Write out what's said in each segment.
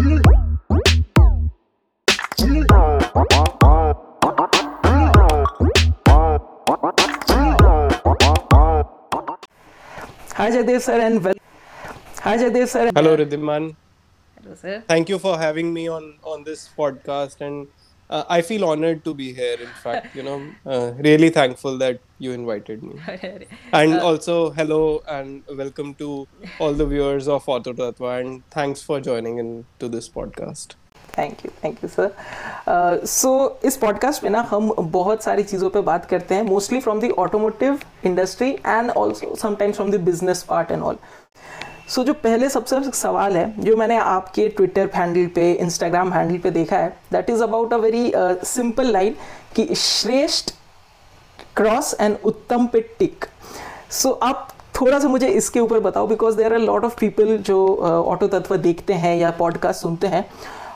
Hi Jagdev sir and well. Hi Jagdev sir. Hello, Ridhiman. Hello, sir. Thank you for having me on on this podcast, and uh, I feel honored to be here. In fact, you know, uh, really thankful that you invited me. And also, hello and welcome to all the viewers of Auto Tattva, and thanks for joining in to this podcast. Thank you thank you sir so इस podcast में ना हम बहुत सारी चीज़ों पे बात करते हैं mostly from the automotive industry and also sometimes from the business part and all also so, जो पहले सबसे सवाल है जो मैंने आपके ट्विटर हैंडल पे इंस्टाग्राम हैंडल पे देखा है that is about a very simple line कि श्रेष्ठ क्रॉस एंड उत्तम पे टिक। सो so, आप थोड़ा सा मुझे इसके ऊपर बताओ because there are lot of people जो ऑटो uh, तत्व देखते हैं या पॉडकास्ट सुनते हैं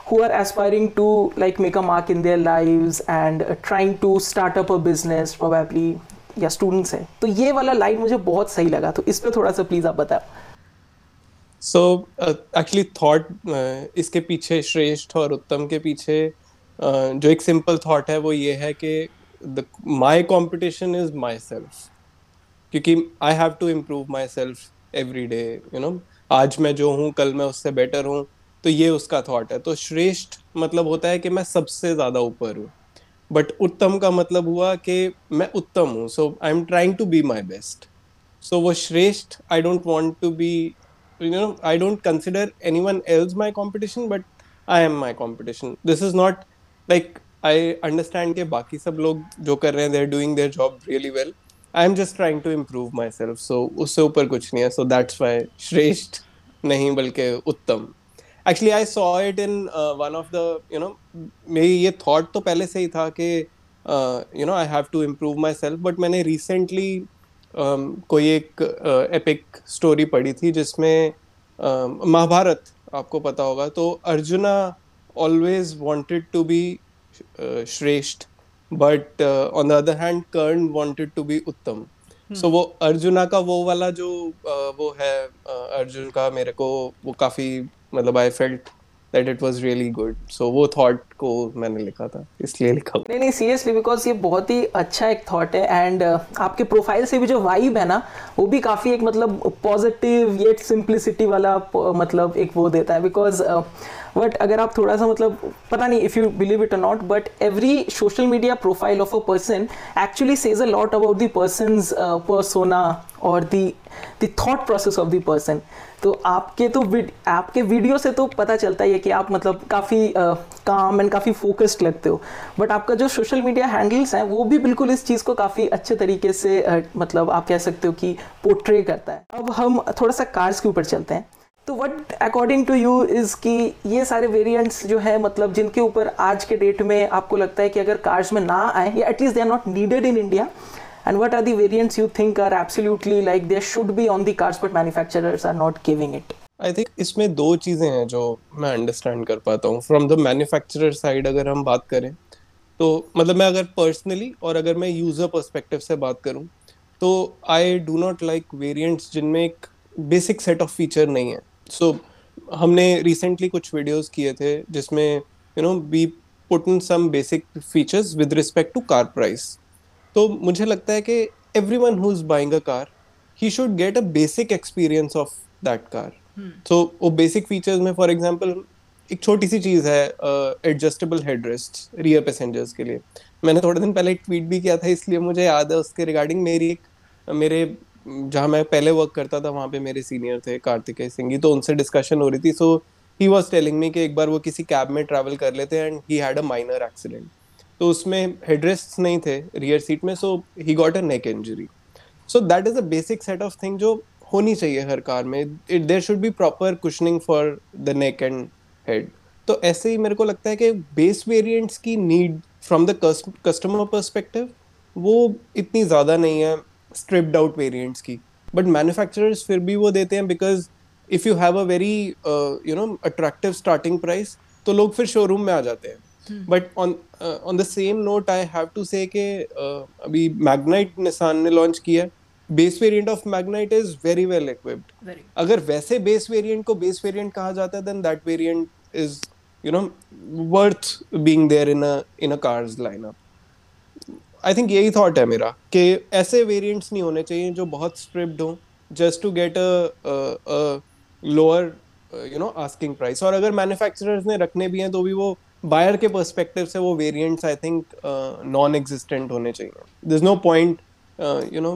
who are aspiring to like make a mark in their lives and uh, trying to start up a या स्टूडेंट्स हैं। तो ये वाला लाइन मुझे बहुत सही लगा तो इस पर थोड़ा सा प्लीज़ आप बताओ। सो एक्चुअली थॉट इसके पीछे श्रेष्ठ और उत्तम के पीछे uh, जो एक सिंपल थॉट है वो ये है कि my competition is myself क्योंकि I have to improve myself every day you know आज मैं जो हूँ कल मैं उससे बेटर हूँ तो ये उसका थॉट है। तो श्रेष्ठ मतलब होता है कि मैं सबसे ज़्यादा ऊपर हूँ। बट उत्तम का मतलब हुआ कि मैं उत्तम हूँ। So I am trying to be my best so वो श्रेष्ठ I don't want to be I don't consider anyone else my competition but I am my competition this is not like I understand के बाकी सब लोग जो कर रहे हैं they are doing their job really well I am just trying to improve myself so उससे ऊपर कुछ नहीं है सो दैट्स वाई श्रेष्ठ नहीं बल्कि उत्तम। Actually I saw it in one of the you know मेरी थॉट तो पहले से ही था कि you know I have to improve myself but मैंने रिसेंटली um, कोई एक एपिक स्टोरी पढ़ी थी जिसमें महाभारत आपको पता होगा तो Arjuna always wanted to be श्रेष्ठ but on the other hand Karna wanted to be उत्तम। सो वो अर्जुना का वो वाला जो वो है अर्जुन का मेरे को वो काफ़ी मतलब I felt that it was really good so वो थॉट को मैंने लिखा था इसलिए लिखा नहीं नहीं सीरियसली बिकॉज़ ये बहुत ही अच्छा एक थॉट है एंड uh, आपके प्रोफ़ाइल से भी जो वाइब है ना वो भी काफ़ी एक मतलब पॉजिटिव येट सिंप्लिसिटी वाला मतलब एक वो देता है। बिकॉज़ बट अगर आप थोड़ा सा मतलब पता नहीं if you believe it not but every social media profile of a person actually says a lot about the person persona और the the thought process of the person तो आपके तो आपके वीडियो से तो पता चलता ही है कि आप मतलब काफ़ी काम एंड काफ़ी फोकस्ड लगते हो। बट आपका जो सोशल मीडिया हैंडल्स हैं, वो भी बिल्कुल इस चीज़ को काफ़ी अच्छे तरीके से मतलब आप कह सकते हो कि पोर्ट्रे करता है। अब हम थोड़ा सा कार्स के ऊपर चलते हैं। तो what according to you is कि ये सारे वेरिएंट्स जो है मतलब जिनके ऊपर आज के डेट में आपको लगता है कि अगर कार्स में ना आए, या at least they are not needed in India and what are the variants you think are absolutely like there should be on the cars, but manufacturers are not giving it? I think इसमें दो चीज़ें हैं जो मैं understand कर पाता हूँ। From the manufacturer side अगर हम बात करें तो मतलब मैं अगर पर्सनली और अगर मैं यूज़र पर्सपेक्टिव से बात करूँ तो I do not like variants जिनमें एक बेसिक सेट ऑफ़ फीचर नहीं है। सो so, हमने रिसेंटली कुछ वीडियोस किए थे जिसमें you know we put in some basic features with respect to car price तो मुझे लगता है कि everyone who is buying a car he should get a basic experience of that car so वो बेसिक फीचर्स में for example एक छोटी सी चीज़ है एडजस्टेबल हेडरेस्ट रियर पैसेंजर्स के लिए। मैंने थोड़े दिन पहले ट्वीट भी किया था, इसलिए मुझे याद है उसके रिगार्डिंग मेरी एक, मेरे, जहाँ मैं पहले वर्क करता था, वहाँ पे मेरे सीनियर थे, कार्तिकेय सिंह तो उनसे डिस्कशन हो रही थी। सो ही वॉज़ टेलिंग मी कि एक बार वो किसी कैब में ट्रैवल कर लेते and he had a minor accident तो उसमें हेडरेस्ट नहीं थे रियर सीट में so he got a neck injury so that is a basic set of thing जो होनी चाहिए हर कार में। It there should be proper cushioning for the neck and head तो ऐसे ही मेरे को लगता है कि बेस वेरिएंट्स की need from the customer perspective वो इतनी ज़्यादा नहीं है स्ट्रिप्ड आउट वेरिएंट्स की। बट मैन्युफैक्चरर्स फिर भी वो देते हैं because if you have a very you know attractive starting price तो लोग फिर शोरूम में आ जाते हैं। But on on the same note I have to say के अभी मैग्नाइट निसान ने लॉन्च किया base variant of Magnite is very well equipped अगर वैसे बेस वेरिएंट को बेस वेरिएंट कहा जाता है then that variant is you know worth being there in a in a car's lineup. I think यही thought है मेरा कि ऐसे वेरिएंट्स नहीं होने चाहिए जो बहुत स्ट्रिप्ड हो just to get a lower you know asking price और अगर मैन्युफैक्चरर्स ने रखने भी हैं तो भी वो बायर के पर्सपेक्टिव से वो variants I think non existent होने चाहिए। This no point you know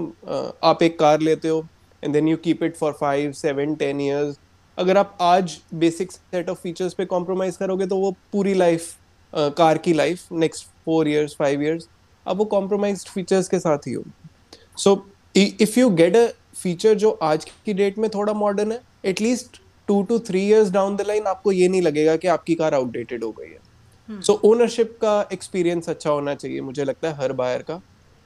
आप एक कार लेते हो and then you keep it for five seven ten years अगर आप आज बेसिक सेट ऑफ़ फीचर्स पे कॉम्प्रोमाइज करोगे तो वो पूरी लाइफ कार uh, की life next four years five years अब वो कॉम्प्रोमाइज फीचर्स के साथ ही होगी। So if you get a feature जो आज की डेट में थोड़ा मॉडर्न है at least two two three years down the line आपको ये नहीं लगेगा कि आपकी कार आउटडेटेड हो गई है। So hmm. ओनरशिप का एक्सपीरियंस अच्छा होना चाहिए मुझे लगता है हर बायर का।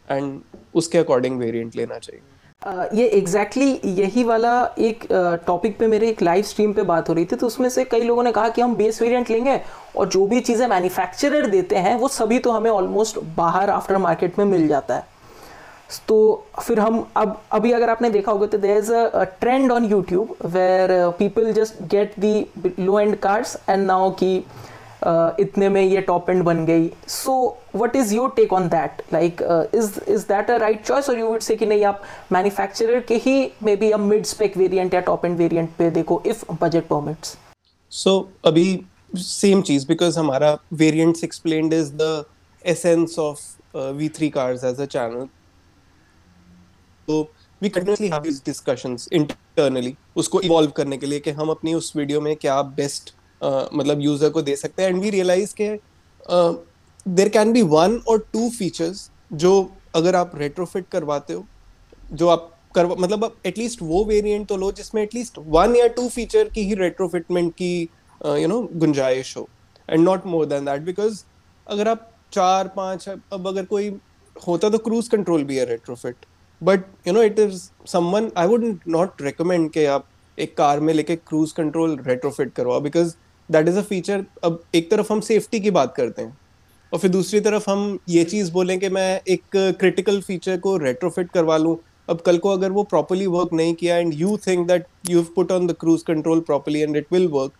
एंड उसके अकॉर्डिंग वेरिएंट लेना चाहिए। Uh, ये एग्जैक्टली exactly यही वाला एक टॉपिक uh, पे मेरे एक लाइव स्ट्रीम पे बात हो रही थी तो उसमें से कई लोगों ने कहा कि हम बेस वेरिएंट लेंगे और जो भी चीज़ें मैन्युफैक्चरर देते हैं वो सभी तो हमें ऑलमोस्ट बाहर आफ्टर मार्केट में मिल जाता है। तो फिर हम अब अभी अगर आपने देखा होगा तो there is a trend on YouTube where people just get the low end cars and now की इतने में ये टॉप एंड बन गई। So what is your take on that like is is that a right choice और you would say कि नहीं आप मैन्युफैक्चरर के ही may be a mid spec variant या टॉप एंड वेरिएंट पे देखो इफ़ बजट परमिट्स सो अभी same cheese because हमारा variants explained is the essence of V3 cars as a channel. तो we continuously have this discussions internally उसको evolve करने के लिए कि हम अपनी उस वीडियो में क्या बेस्ट uh, मतलब यूज़र को दे सकते हैं। एंड वी रियलाइज़ के देर कैन बी वन और टू फीचर्स जो अगर आप रेट्रोफिट करवाते हो, जो आप कर मतलब एटलीस्ट वो वेरिएंट तो लो जिसमें एटलीस्ट वन या टू फीचर की ही रेट्रोफिटमेंट की यू नो गुंजाइश हो। And not more than that because अगर आप चार, पाँच, अब अगर कोई होता तो क्रूज कंट्रोल भी है retrofit but you know it is someone I would not recommend के आप एक कार में लेके क्रूज कंट्रोल रेट्रोफिट करवाओ because that is a feature अब एक तरफ़ हम सेफ्टी की बात करते हैं, और फिर दूसरी तरफ़ हम ये चीज़ बोलें कि मैं एक क्रिटिकल फीचर को रेट्रोफिट करवा लूँ। अब कल को अगर वो प्रॉपरली वर्क नहीं किया and you think that you have put on the cruise control properly and it will work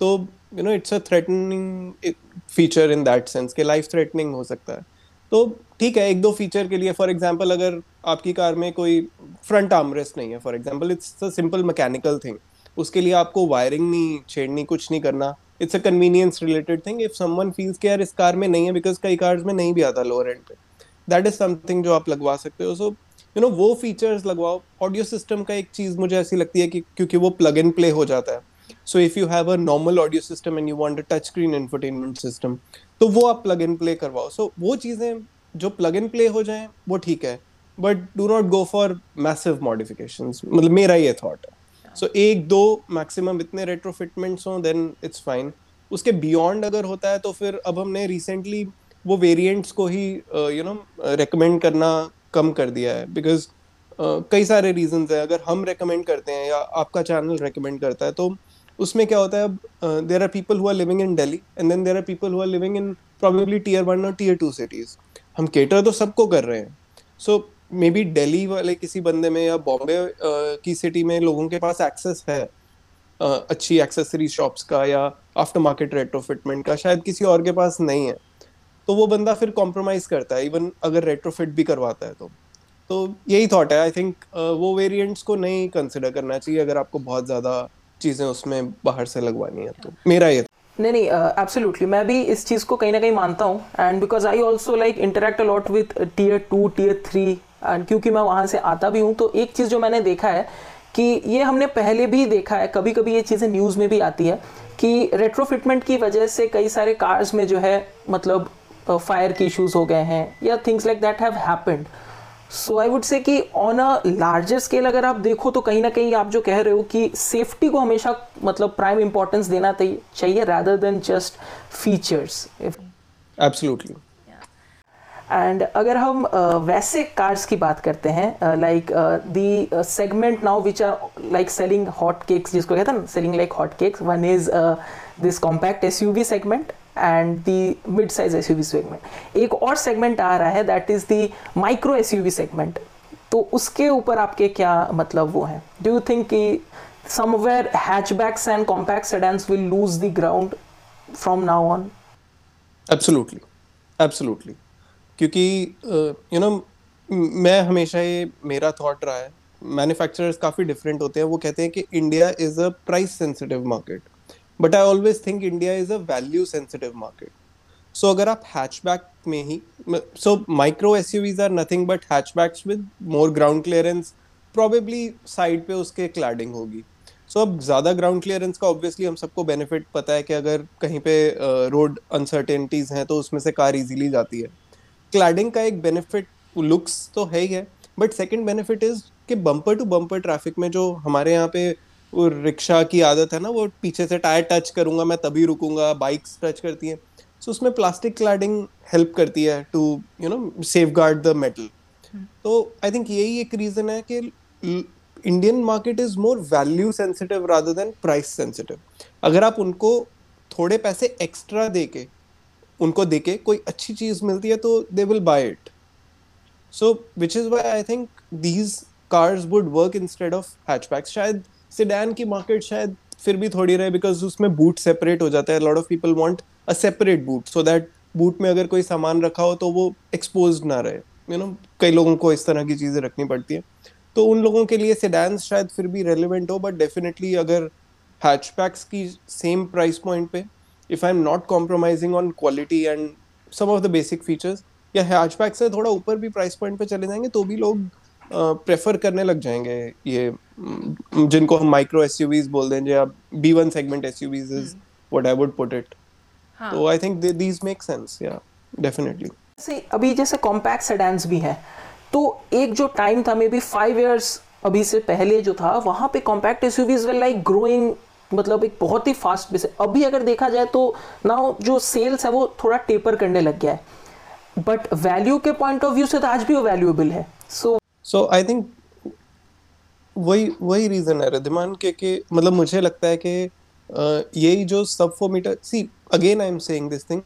तो you know it's a threatening feature in that sense के लाइफ थ्रेटनिंग हो सकता है। तो ठीक है, एक दो फीचर के लिए फॉर एग्ज़ाम्पल अगर आपकी कार में कोई फ्रंट आर्मरेस्ट नहीं है for example it's a simple mechanical thing उसके लिए आपको वायरिंग नहीं छेड़नी कुछ नहीं करना। It's a convenience related thing if someone feels के यार इस कार में नहीं है बिकॉज़ कई कार्स में नहीं भी आता लोअर एंड पे। दैट इज़ समथिंग जो आप लगवा सकते हो। सो यू नो वो फीचर्स लगवाओ। ऑडियो सिस्टम का एक चीज़ मुझे ऐसी लगती है कि क्योंकि वो प्लग इन प्ले हो जाता है। So if you have a normal audio system and you want a touch screen infotainment system तो वो आप प्लग इन प्ले करवाओ। सो वो चीज़ें जो प्लग इन प्ले हो जाए, वो ठीक है। But do not go for massive modification मतलब मेरा ये थॉट है। सो so, एक दो मैक्सिमम इतने रेट्रोफिटमेंट्स हो देन इट्स फाइन उसके बियॉन्ड अगर होता है तो फिर अब हमने रिसेंटली वो वेरिएंट्स को ही यू नो रेकमेंड करना कम कर दिया है। बिकॉज़ uh, कई सारे रीजन है। अगर हम रेकमेंड करते हैं या आपका चैनल रेकमेंड करता है तो उसमें क्या होता है there are people who are living in Delhi and then there are people who are living in probably tier one और टीयर टू सिटीज़ हम केटर तो सबको कर रहे हैं। सो मे बी डेली वाले किसी बंदे में या बॉम्बे की सिटी में लोगों के पास एक्सेस है अच्छी एक्सेसरी शॉप्स का या आफ्टर मार्केट रेट्रोफिटमेंट का, शायद किसी और के पास नहीं है। तो वो बंदा फिर कॉम्प्रोमाइज करता है इवन अगर रेट्रोफिट भी करवाता है तो। तो यही थॉट है आई थिंक वो वेरिएंट्स को नहीं कंसिडर करना चाहिए अगर आपको बहुत ज़्यादा चीज़ें उसमें बाहर से लगवानी है तो। मेरा ये नहीं नहीं एब्सोल्युटली मैं भी इस चीज़ को कहीं ना कहीं मानता हूँ and because I also like interact a lot with tier two tier three क्योंकि मैं वहाँ से आता भी हूँ तो एक चीज़ जो मैंने देखा है कि ये हमने पहले भी देखा है कभी कभी ये चीज़ें न्यूज़ में भी आती है कि रेट्रोफिटमेंट की वजह से कई सारे कार्स में जो है मतलब फायर के इश्यूज़ हो गए हैं या things like that have happened so I would say कि ऑन अ लार्जर स्केल अगर आप देखो तो कहीं ना कहीं आप जो कह रहे हो कि सेफ्टी को हमेशा मतलब प्राइम इंपॉर्टेंस देना चाहिए rather than just features absolutely and अगर हम वैसे कार्स की बात करते हैं like the segment now which are like selling hot cakes जिसको कहते हैं selling like hot cakes one is this compact S U V segment and the mid size S U V segment एक और segment आ रहा है that is the micro S U V segment तो उसके ऊपर आपके क्या मतलब वो हैं? डू यू थिंक कि somewhere hatchbacks and compact sedans will lose the ground from now on? Absolutely absolutely क्योंकि यू नो मैं हमेशा ये मेरा थॉट रहा है मैन्युफैक्चरर्स काफ़ी डिफरेंट होते हैं। वो कहते हैं कि India is a price sensitive market but I always think India is a value sensitive market so अगर आप हैचबैक में ही so micro S are nothing but hatchbacks with more ground clearance probably side पे उसके cladding होगी। सो so, अब ज़्यादा ground clearance का obviously हम सबको बेनिफिट पता है कि अगर कहीं पे रोड अनसर्टेनिटीज़ हैं तो उसमें से कार इजीली जाती है। क्लैडिंग का एक बेनिफिट लुक्स तो है ही है बट सेकेंड बेनिफिट इज़ कि बम्पर टू बम्पर ट्रैफ़िक में जो हमारे यहाँ पे वो रिक्शा की आदत है ना वो पीछे से टायर टच करूँगा मैं तभी रुकूँगा बाइक्स टच करती हैं। सो so, उसमें प्लास्टिक क्लैडिंग हेल्प करती है to you know safeguard the metal तो आई थिंक यही एक रीजन है कि Indian market is more value sensitive rather than price sensitive अगर आप उनको थोड़े पैसे एक्स्ट्रा दे के उनको दे के कोई अच्छी चीज़ मिलती है तो they will buy it so which is why I think these cars would work instead of hatchbacks शायद सिडैन की मार्केट शायद फिर भी थोड़ी रहे बिकॉज़ उसमें बूट सेपरेट हो जाता है. Lot of people want a separate boot so that boot में अगर कोई सामान रखा हो तो वो एक्सपोज ना रहे. यू you नो know, कई लोगों को इस तरह की चीज़ें रखनी पड़ती है. तो उन लोगों के लिए सेडान्स शायद फिर भी रेलिवेंट हो बट डेफिनेटली अगर हैचबैक्स की सेम प्राइस पॉइंट पे if I am not compromising on quality and some of the basic features या हैचबैक से थोड़ा ऊपर भी प्राइस पॉइंट पे चले जाएँगे तो भी लोग प्रेफर uh, करने लग जाएँगे ये जिनको हम माइक्रो एस बोल देंगे या B one segments is what I would put it तो I think these make sense या डेफिनेटली से अभी जैसे कॉम्पैक्ट सेडान्स भी हैं तो एक जो टाइम था मे बी फाइव ईयर्स अभी से पहले जो था वहाँ पे compact SUVs like growing मतलब एक बहुत ही फास्ट बेस अभी अगर देखा जाए तो ना जो सेल्स है वो थोड़ा टेपर करने लग गया है। बट वैल्यू के पॉइंट ऑफ़ व्यू से तो आज भी वो वैल्यूएबल है। सो सो आई थिंक वही वही रीजन है रिद्धिमान के कि मतलब मुझे लगता है कि यही जो sub four metre see again I am saying this thing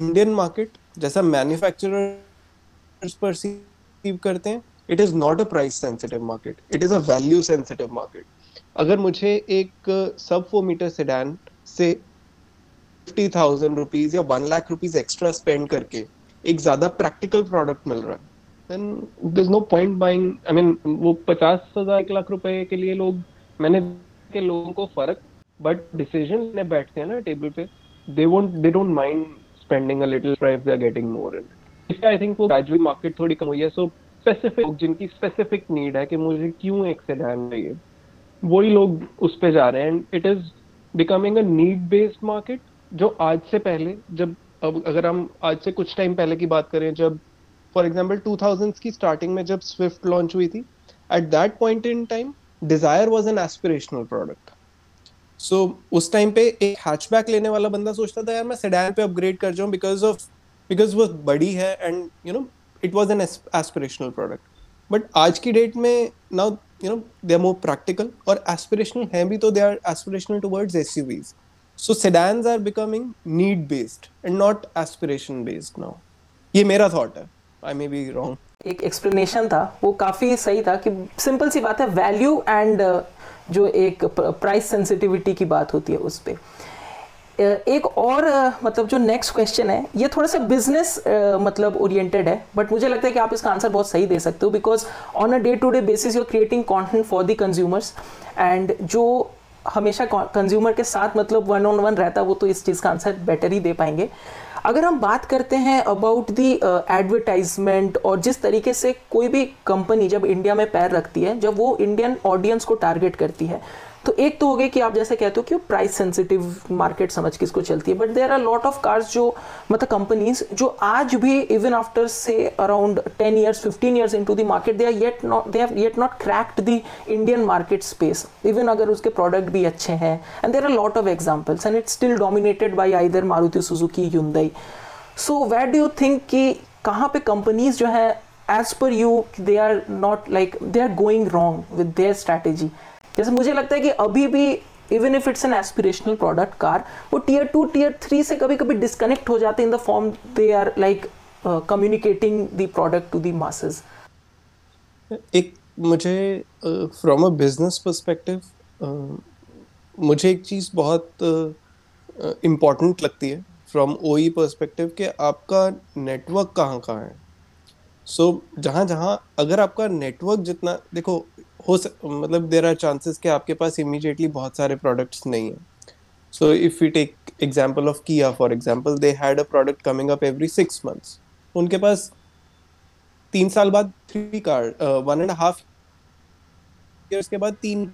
Indian market जैसा मैन्युफैक्चरर्स परसीव करते हैं it is not a price sensitive market it is a value sensitive market अगर मुझे एक सब फोर मीटर सेडान से fifty thousand rupees या one lakh rupees extra spend करके एक ज़्यादा प्रैक्टिकल प्रोडक्ट मिल रहा है then is no point buying I mean वो पचास हज़ार एक लाख रुपए के लिए लोग, मैंने के लोगों को फ़र्क बट डिसीज़न लेने बैठते हैं ना टेबल पे they won't they don't mind spending a little price they are getting more in इसलिए आई थिंक वो ग्रेजुअली मार्केट थोड़ी कम हुई है सो स्पेसिफिक जिनकी स्पेसिफिक नीड है कि मुझे क्यों एक सेडान चाहिए? वही लोग उस पर जा रहे हैं। And it is becoming a need based market जो आज से पहले, जब, अब अगर हम आज से कुछ टाइम पहले की बात करें, जब फॉर एग्ज़ाम्पल टू की स्टार्टिंग में जब स्विफ्ट लॉन्च हुई थी at that point in time Dzire was an aspirational product so उस टाइम पे एक हैचबैक लेने वाला बंदा सोचता था, यार, मैं सेडान पे अपग्रेड कर जाऊँ बिकॉज़ ऑफ़ बिकॉज़ वो बड़ी है and you know it was an aspirational product but आज की डेट में now you know they are more practical और एस्पिरेशनल हैं भी तो they are aspirational towards SUVs So sedans are becoming need based and not aspiration based now. ये मेरा thought है आई मे बी रॉन्ग एक एक्सप्लेनेशन था. वो काफ़ी सही था कि सिंपल सी बात है वैल्यू एंड uh, जो एक प्राइस सेंसिटिविटी की बात होती है उस पर एक और मतलब जो नेक्स्ट क्वेश्चन है, ये थोड़ा सा बिज़नेस मतलब ओरिएंटेड है बट मुझे लगता है कि आप इसका आंसर बहुत सही दे सकते हो because on a day to day basis you are creating content for the consumers and जो हमेशा कंज्यूमर के साथ मतलब वन ऑन वन रहता है, वो तो इस चीज़ का आंसर बेटर ही दे पाएँगे। अगर हम बात करते हैं अबाउट दी एडवर्टाइजमेंट और जिस तरीके से कोई भी कंपनी जब इंडिया में पैर रखती है, जब वो इंडियन ऑडियंस को टारगेट करती है तो एक तो हो गया कि आप जैसे कहते हो कि प्राइस सेंसिटिव मार्केट समझ के इसको चलती है but there are lot of cars जो मतलब कंपनीज़ जो आज भी even after say around ten years fifteen years in to the market they are yet not they have yet not cracked the Indian market space even अगर उसके product भी अच्छे हैं and there are lot of examples and it still dominated by either Maruti Suzuki Hyundai so where do you think कि कहाँ पे companies जो है as per you they are not like they are going wrong with their strategy जैसे मुझे लगता है कि अभी भी even if it's an aspirational product car वो टीयर टू टीयर थ्री से कभी कभी डिस्कनेक्ट हो जाते in the form they are like communicating the product to the masses एक मुझे फ्रॉम अ बिज़नेस पर्सपेक्टिव मुझे एक चीज़ बहुत इम्पोर्टेंट लगती है फ्रॉम ओ पर्सपेक्टिव कि आपका नेटवर्क कहाँ कहाँ है। सो so, जहाँ जहाँ अगर आपका नेटवर्क जितना देखो हो मतलब देर आर चांसेस कि आपके पास इमीडिएटली बहुत सारे प्रोडक्ट्स नहीं है। So if you take example of किया for example they had a product coming up every six months उनके पास तीन साल बाद three car one and half years के बाद तीन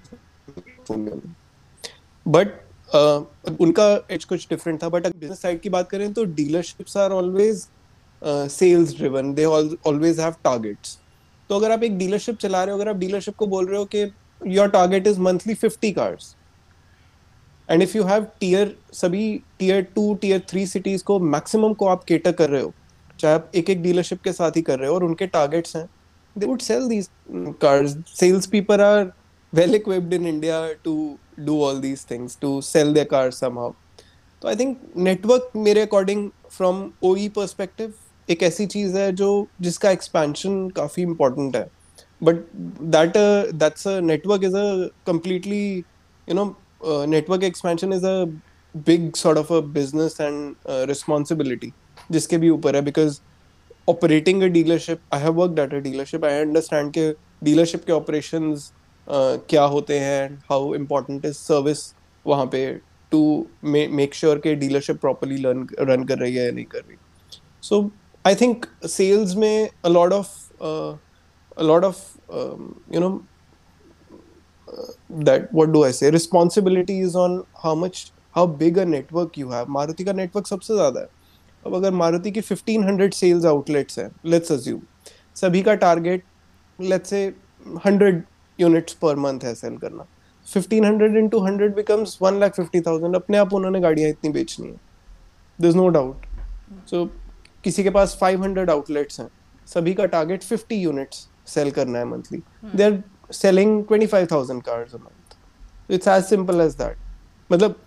बट uh, उनका एज कुछ डिफरेंट था बट अगर बिज़नेस साइड की बात करें तो dealerships are always sales driven they always have targets तो अगर आप एक डीलरशिप चला रहे हो, अगर आप डीलरशिप को बोल रहे हो कि your target is monthly fifty cars and if you have tier सभी tier two tier three cities को मैक्सिमम को आप केटर कर रहे हो, चाहे आप एक एक डीलरशिप के साथ ही कर रहे हो और उनके टारगेट्स हैं they would sell these cars sales people are well equipped in India to do all these things, to sell their cars somehow. तो आई थिंक नेटवर्क मेरे अकॉर्डिंग फ्रॉम ओ परस्पेक्टिव एक ऐसी चीज़ है जो जिसका एक्सपेंशन काफ़ी important है। But that that's network is a completely you know network expansion is a big sort of a business and responsibility जिसके भी ऊपर है। Because operating a dealership I have worked at a dealership I understand के dealership के operation uh, क्या होते हैं how important is service वहाँ पे टू मेक श्योर के डीलरशिप प्रॉपरली रन कर रही है या नहीं कर रही। सो आई थिंक सेल्स में a lot of a lot of you know that what do I say responsibility is on how much how big a network you have Maruti का network सबसे ज़्यादा है। अब अगर मारुति की फिफ्टीन हंड्रेड सेल्स आउटलेट्स हैं let's assume सभी का target let's say hundred units per month है सेल करना। Fifteen hundred into hundred becomes one lakh fifty thousand अपने आप उन्होंने गाड़ियाँ इतनी बेचनी है। There is no doubt so किसी के पास 500 आउटलेट्स हैं। सभी का टारगेट 50 यूनिट्स सेल करना है monthly they are selling 25000 cars a month it's as simple as that मतलब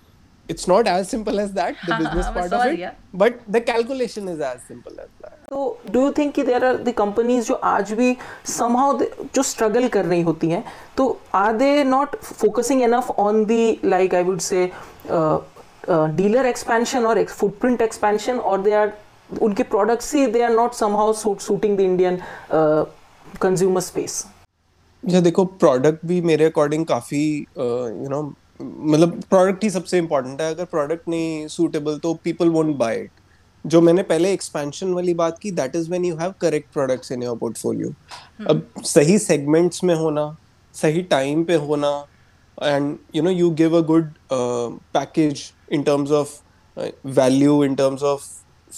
it's not as simple as that the business part of it yeah. but the calculation is as simple as that. तो do you think कि there are the companies जो आज भी somehow जो struggle कर रही होती हैं तो are they not focusing enough on the like I would say dealer expansion और फुटप्रिंट एक्सपेंशन और दे आर उनके products he they are not somehow suiting the Indian consumer space या देखो प्रोडक्ट भी मेरे अकॉर्डिंग काफ़ी यू नो मतलब product ही सबसे इम्पोर्टेंट है। अगर प्रोडक्ट नहीं सूटेबल तो पीपल वोंट बाय इट जो मैंने पहले एक्सपेंशन वाली बात की that is when you have correct products in your portfolio अब सही सेगमेंट्स में होना सही टाइम पे होना and you know you give a good package in terms of value in terms of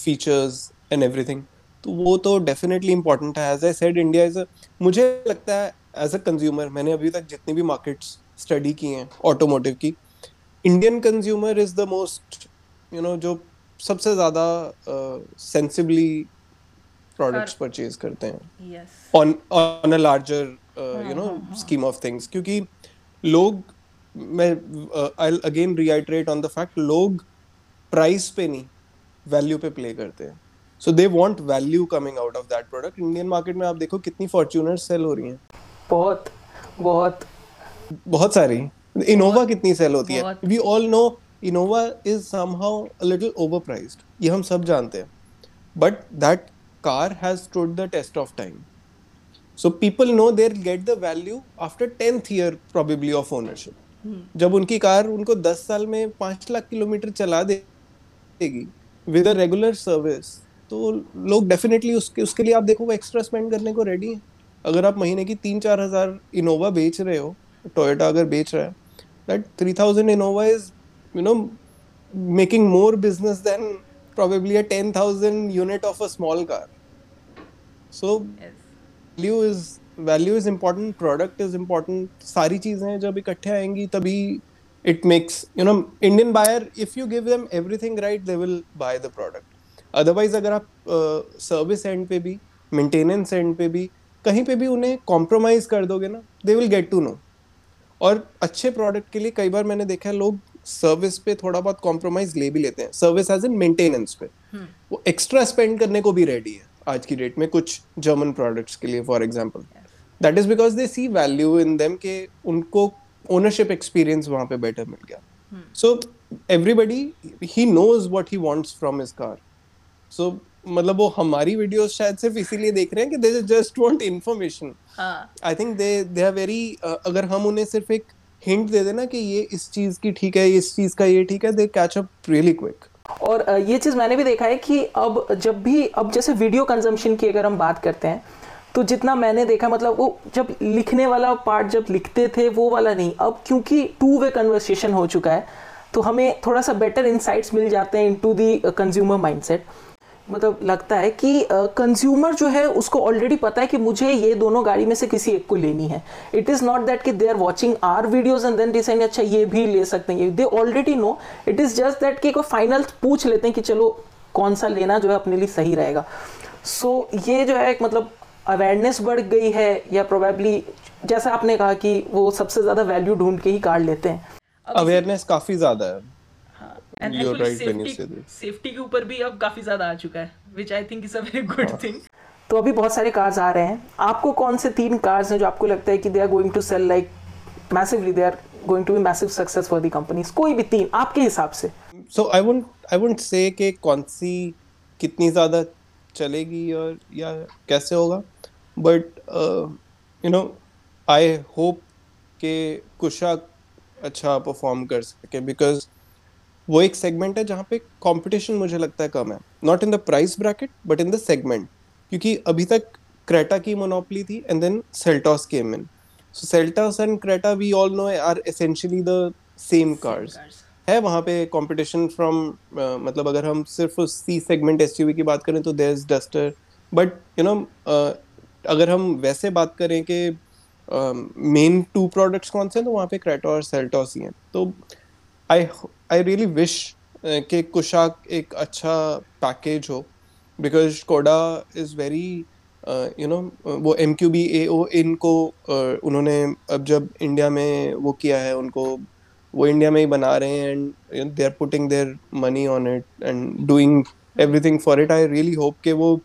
features and everything तो वो तो डेफिनेटली इंपॉर्टेंट है. As I said India is मुझे लगता है एज अ कंज्यूमर मैंने अभी तक जितनी भी मार्केट्स स्टडी की हैं ऑटोमोटिव की Indian consumer is the most you know जो सबसे ज़्यादा सेंसिबली प्रोडक्ट्स परचेज करते हैं. On on a larger you know scheme of things क्योंकि लोग मैं I again reiterate on the fact लोग प्राइस पे नहीं वैल्यू पे प्ले करते हैं। So they want value coming out of that product Indian market में आप देखो कितनी फॉर्च्यूनर सेल हो रही हैं। बहुत बहुत। बहुत सारी। इनोवा कितनी सेल होती है। We all know Innova is somehow a little overpriced ये हम सब जानते हैं। But that car has stood the test of time so people know there get the value after tenth year probably of ownership जब उनकी car उनको दस साल में पाँच लाख किलोमीटर चला देगी विद अ रेगुलर सर्विस तो लोग डेफिनेटली उसके उसके लिए आप देखो वो एक्स्ट्रा स्पेंड करने को रेडी हैं अगर आप महीने की तीन चार हज़ार इनोवा बेच रहे हो टोयोटा अगर बेच रहा है that three thousand Innova is you know making more business than probably a 10,000 unit of a small car. So yes. value is value is important, product is important. सारी चीज़ें जब इकट्ठे आएँगी तभी it makes you know indian buyer if you give them everything right they will buy the product. Otherwise अगर आप service and पे भी मेंटेनेंस एंड पे भी कहीं पे भी उन्हें कॉम्प्रोमाइज कर दोगे ना they will get to know और अच्छे प्रोडक्ट के लिए कई बार मैंने देखा है लोग सर्विस पे थोड़ा बहुत कॉम्प्रोमाइज ले भी लेते हैं। सर्विस एज इन मेंटेनेंस पे। hmm. वो एक्स्ट्रा स्पेंड करने को भी रेडी है आज की डेट में कुछ जर्मन प्रोडक्ट्स के लिए for example that is because they see value in them के उनको ओनरशिप एक्सपीरियंस वहाँ पे बेटर मिल गया। सो everybody he knows what he wants from his car. So मतलब वो हमारी वीडियोस शायद सिर्फ़ इसीलिए देख रहे हैं कि they just want information I think they they are very अगर हम उन्हें सिर्फ़ एक हिंट दे देना कि ये इस चीज़ की ठीक है इस चीज़ का ये ठीक है they catch up really quick और ये चीज़ मैंने भी देखा है कि अब जब भी अब जैसे वीडियो कंजम्पशन की अगर हम बात करते हैं तो जितना मैंने देखा मतलब वो जब लिखने वाला पार्ट जब लिखते थे वो वाला नहीं। अब क्योंकि टू वे कन्वर्सेशन हो चुका है तो हमें थोड़ा सा बेटर इंसाइट्स मिल जाते हैं इनटू दी कंज्यूमर माइंडसेट मतलब लगता है कि कंज्यूमर uh, जो है उसको ऑलरेडी पता है कि मुझे ये दोनों गाड़ी में से किसी एक को लेनी है। इट इज़ नॉट दैट कि they are watching are videos and then decide अच्छा ये भी ले सकते हैं। They already know it is just that कि कोई फाइनल पूछ लेते हैं कि चलो कौन सा लेना जो है अपने लिए सही रहेगा। सो so, ये जो है एक मतलब अवेयरनेस बढ़ गई है या प्रोबेबली जैसा आपने कहा कि वो सबसे ज़्यादा वैल्यू ढूंढ के ही कार्ड लेते हैं। अवेयरनेस काफ़ी ज़्यादा है। सेफ्टी के ऊपर भी अब काफ़ी ज़्यादा आ चुका है which I think is a very good thing तो अभी बहुत सारे कार्स आ रहे हैं। आपको कौन से तीन कार्स हैं जो आपको लगता है कि they are going to sell like massively they are going to be massive success for the companies कोई भी तीन आपके हिसाब से। सो I won't I won't say कि कौन सी कितनी ज़्यादा चलेगी और या कैसे होगा? But you know I hope के कुशा अच्छा परफॉर्म कर सके बिकॉज़ वो एक सेगमेंट है जहाँ पे कंपटीशन मुझे लगता है कम है। Not in the price bracket but in the segment क्योंकि अभी तक क्रेटा की मोनोपली थी and then Seltos came in so Seltos and Creta we all know are essentially the same cars है वहाँ पे कंपटीशन फ्रॉम uh, मतलब अगर हम सिर्फ़ सी सेगमेंट एस की बात करें तो there is Duster but you know अगर हम वैसे बात करें कि मेन टू प्रोडक्ट्स कौन से हैं तो वहाँ पे क्रेटा और सेल्टॉस ही हैं। तो आई आई रियली विश कि कुशाक एक अच्छा पैकेज हो because Skoda is very you know वो M Q B A O इनको uh, उन्होंने अब जब इंडिया में वो किया है उनको वो इंडिया में ही बना रहे हैं and they are putting their money on it and doing everything for it I really hope कि वो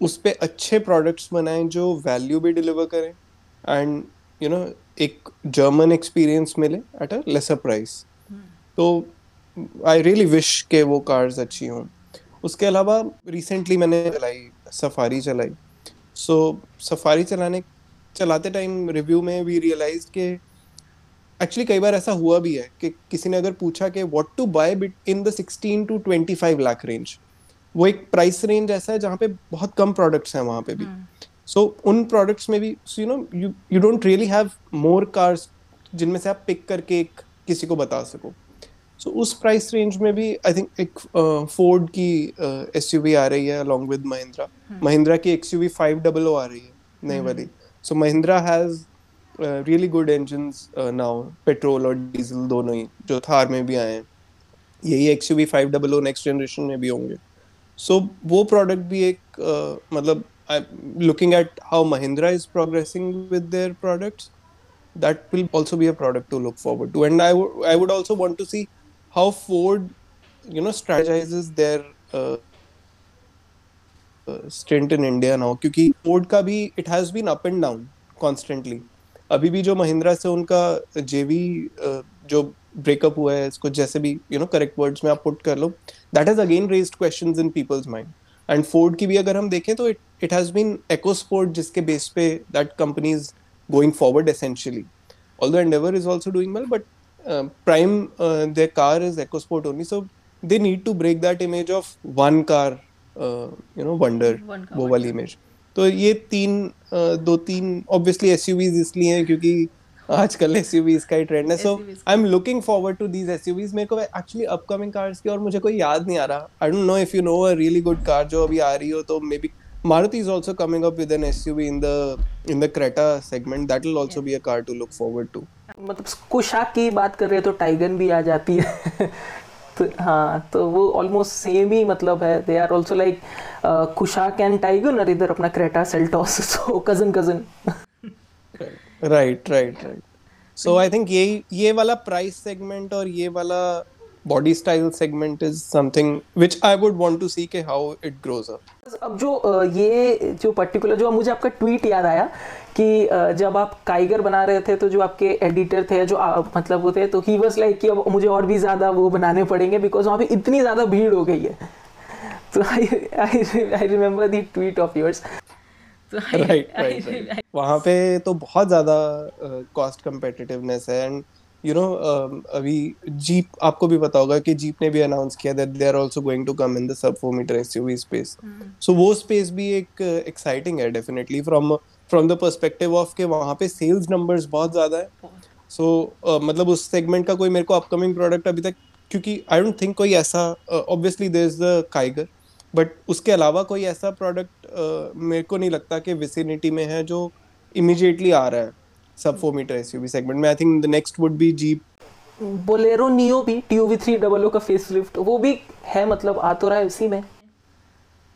उस पर अच्छे प्रोडक्ट्स बनाएँ जो वैल्यू भी डिलीवर करें एंड यू नो एक जर्मन एक्सपीरियंस मिले एट अ लेसर प्राइस तो आई रियली विश के वो कार्स अच्छी हों। उसके अलावा रिसेंटली मैंने चलाई सफारी चलाई। सो so, सफारी चलाने चलाते टाइम रिव्यू में भी रियलाइज़ के एक्चुअली कई बार ऐसा हुआ भी है कि किसी ने अगर पूछा कि what to buy in the 16 to 25 lakh range वो एक प्राइस रेंज ऐसा है जहाँ पे बहुत कम प्रोडक्ट्स हैं वहाँ पे भी। So hmm. so, उन प्रोडक्ट्स में भी you know you you don't really have more cars जिनमें से आप पिक करके एक किसी को बता सको। सो so, उस प्राइस रेंज में भी आई थिंक एक फोर्ड uh, की एस uh, आ रही है अलॉन्ग विद महिंद्रा महिंद्रा की X U five double O आ रही है नई hmm. वाली। So Mahindra has really good engine now petrol और डीजल दोनों ही, जो थार में भी आए हैं। यही X U V five double O next generation में भी होंगे। सो वो प्रोडक्ट भी एक मतलब looking at how Mahindra is progressing with their products that will also be a product to look forward to and I I would also want to see how Ford you know strategize their stand in India now क्योंकि Ford का भी it has been up and down constantly अभी भी जो महिंद्रा से उनका जेवी जो ब्रेकअप हुआ है इसको जैसे भी यू नो करेक्ट वर्ड्स में आप पुट कर लो that has again raised question in people's mind and Ford की भी अगर हम देखें तो it it has been EcoSport जिसके बेस पे that company is going forward essentially although endeavor is also doing well but uh, prime uh, their car is ecosport only so they need to break that image of one car uh, you know wonder वो वाली image. तो ये तीन दो तीन obviously S इसलिए हैं क्योंकि आजकल एस का ही ट्रेंड है so I am looking forward to these S मेरे को एक्चुअली अपकमिंग कार्स की और मुझे कोई याद नहीं आ रहा I don't know if you know a really good car जो अभी आ रही हो तो maybe Maruti is also coming up with an SUV in the in the Creta segment. That will also yeah. be a car to look forward to. मतलब कुशाक की बात कर रहे हैं तो टाइगन भी आ जाती है तो हाँ तो वो ऑलमोस्ट सेम ही मतलब है. They are also like Kushaq and Taigun और इधर अपना Creta Seltos so cousin cousin right right right so I think ये ये वाला प्राइस सेगमेंट और ये वाला body style segment is something which I would want to see के how it grows up. अब जो ये जो पर्टिकुलर जो मुझे आपका ट्वीट याद आया कि जब आप काइगर बना रहे थे तो जो आपके एडिटर थे जो आ, मतलब वो थे तो ही वॉज़ लाइक कि अब मुझे और भी ज़्यादा वो बनाने पड़ेंगे बिकॉज़ वहाँ पे इतनी ज़्यादा भीड़ हो गई है। तो I I remember the tweet of yours. वहाँ पे तो बहुत ज़्यादा कॉस्ट कम्पिटिटिवनेस है एंड यू नो अभी जीप आपको भी पता होगा कि जीप ने भी अनाउंस किया that they are also going to come in the sub 4 metre SUV space so वो स्पेस भी एक एक्साइटिंग है definitely from from the perspective of के वहाँ पे सेल्स नंबर्स बहुत ज़्यादा है। सो so, uh, मतलब उस सेगमेंट का कोई मेरे को अपकमिंग प्रोडक्ट अभी तक क्योंकि आई डोंट थिंक कोई ऐसा obviously there is the Kiger but उसके अलावा कोई ऐसा प्रोडक्ट uh, मेरे को नहीं लगता कि विसिनिटी में है जो इमीडिएटली आ रहा है। सब फोर मीटर एसयूवी सेगमेंट में। I think the next would be Jeep Bolero Neo भी T U V three double O का फेस लिफ्ट वो भी है मतलब आ तो रहा है उसी में।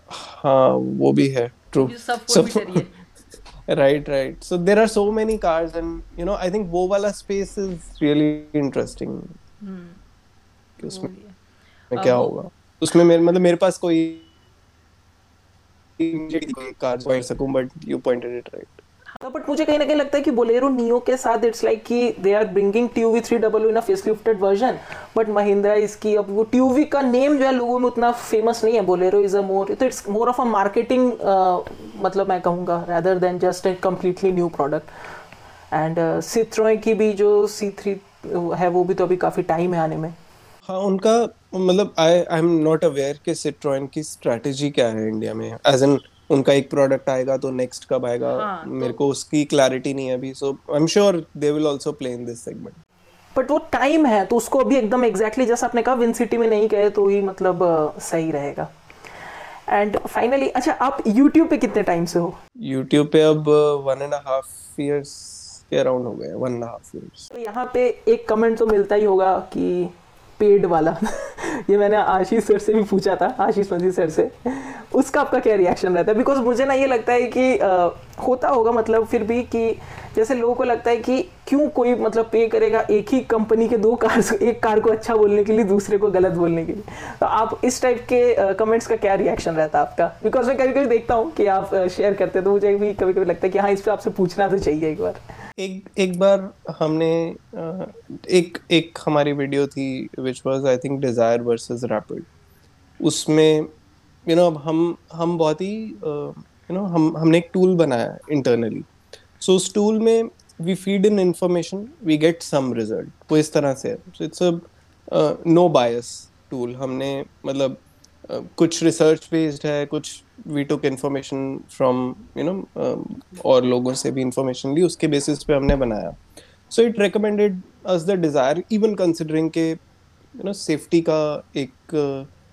हाँ वो भी है ट्रू सब फोर मीटर ही है right right so there are so many cars and you know I think वो वाला स्पेस इज़ रियली इंटरेस्टिंग क्या um, होगा? उसमें मेरे मतलब मेरे पास कोई cars but you pointed it right but मुझे कहीं ना कहीं लगता है कि बोलेरो नियो के साथ इट्स लाइक कि they are bringing TUV three double in facelifted version but Mahindra इसकी अब वो टीयूवी का नेम जो है लोगों में उतना फ़ेमस नहीं है, बोलेरो इज़ अ मोर तो it's more of a marketing मतलब मैं कहूँगा rather than just a completely new product and Citroen की भी जो सी थ्री है, वो भी तो अभी काफ़ी टाइम है आने में. हाँ उनका मतलब I I am not aware कि सिट्रोएन की स्ट्रेटजी क्या है इंडिया में. एज एन उनका एक प्रोडक्ट आएगा तो नेक्स्ट कब आएगा? हाँ, मेरे तो... को उसकी क्लैरिटी नहीं है अभी so I am sure they will also play in this segment but वो टाइम है तो उसको अभी एकदम एग्जैक्टली जैसा आपने कहा विन सिटी में नहीं गए तो ही मतलब सही रहेगा। एंड फाइनली अच्छा आप यूट्यूब पे कितने टाइम से हो? यूट्यूब पे अब वन एंड हाफ़ ईयर्स के अराउंड हो गए वन एंड हाफ़ ईयर्स तो यहाँ पे एक कमेंट तो मिलता ही होगा कि पेड वाला। ये मैंने आशीष सर से भी पूछा था आशीष मंजी सर से। उसका आपका क्या रिएक्शन रहता है? बिकॉज़ मुझे ना ये लगता है कि आ, होता होगा मतलब फिर भी कि जैसे लोगों को लगता है कि क्यों कोई मतलब पे करेगा एक ही कंपनी के दो कार एक कार को अच्छा बोलने के लिए दूसरे को गलत बोलने के लिए? तो आप इस टाइप के कमेंट्स का क्या रिएक्शन रहता है आपका? बिकॉज़ मैं कभी कभी देखता हूँ कि आप शेयर करते तो मुझे भी कभी कभी लगता है कि हाँ इस पर आपसे पूछना तो चाहिए एक बार। एक एक बार हमने एक एक हमारी वीडियो थी which was I think Dezire versus Rapid उसमें यू नो अब हम हम बहुत ही यू नो हम हमने एक टूल बनाया इंटरनली सो so, उस टूल में we feed in information we get some result वो इस तरह से है। So it's a no bias tool हमने मतलब अ, कुछ रिसर्च बेस्ड है कुछ we took information from you know और लोगों से भी इंफॉर्मेशन ली उसके बेसिस पे हमने बनाया। So it recommended us the Dezire even considering के यू नो सेफ्टी का एक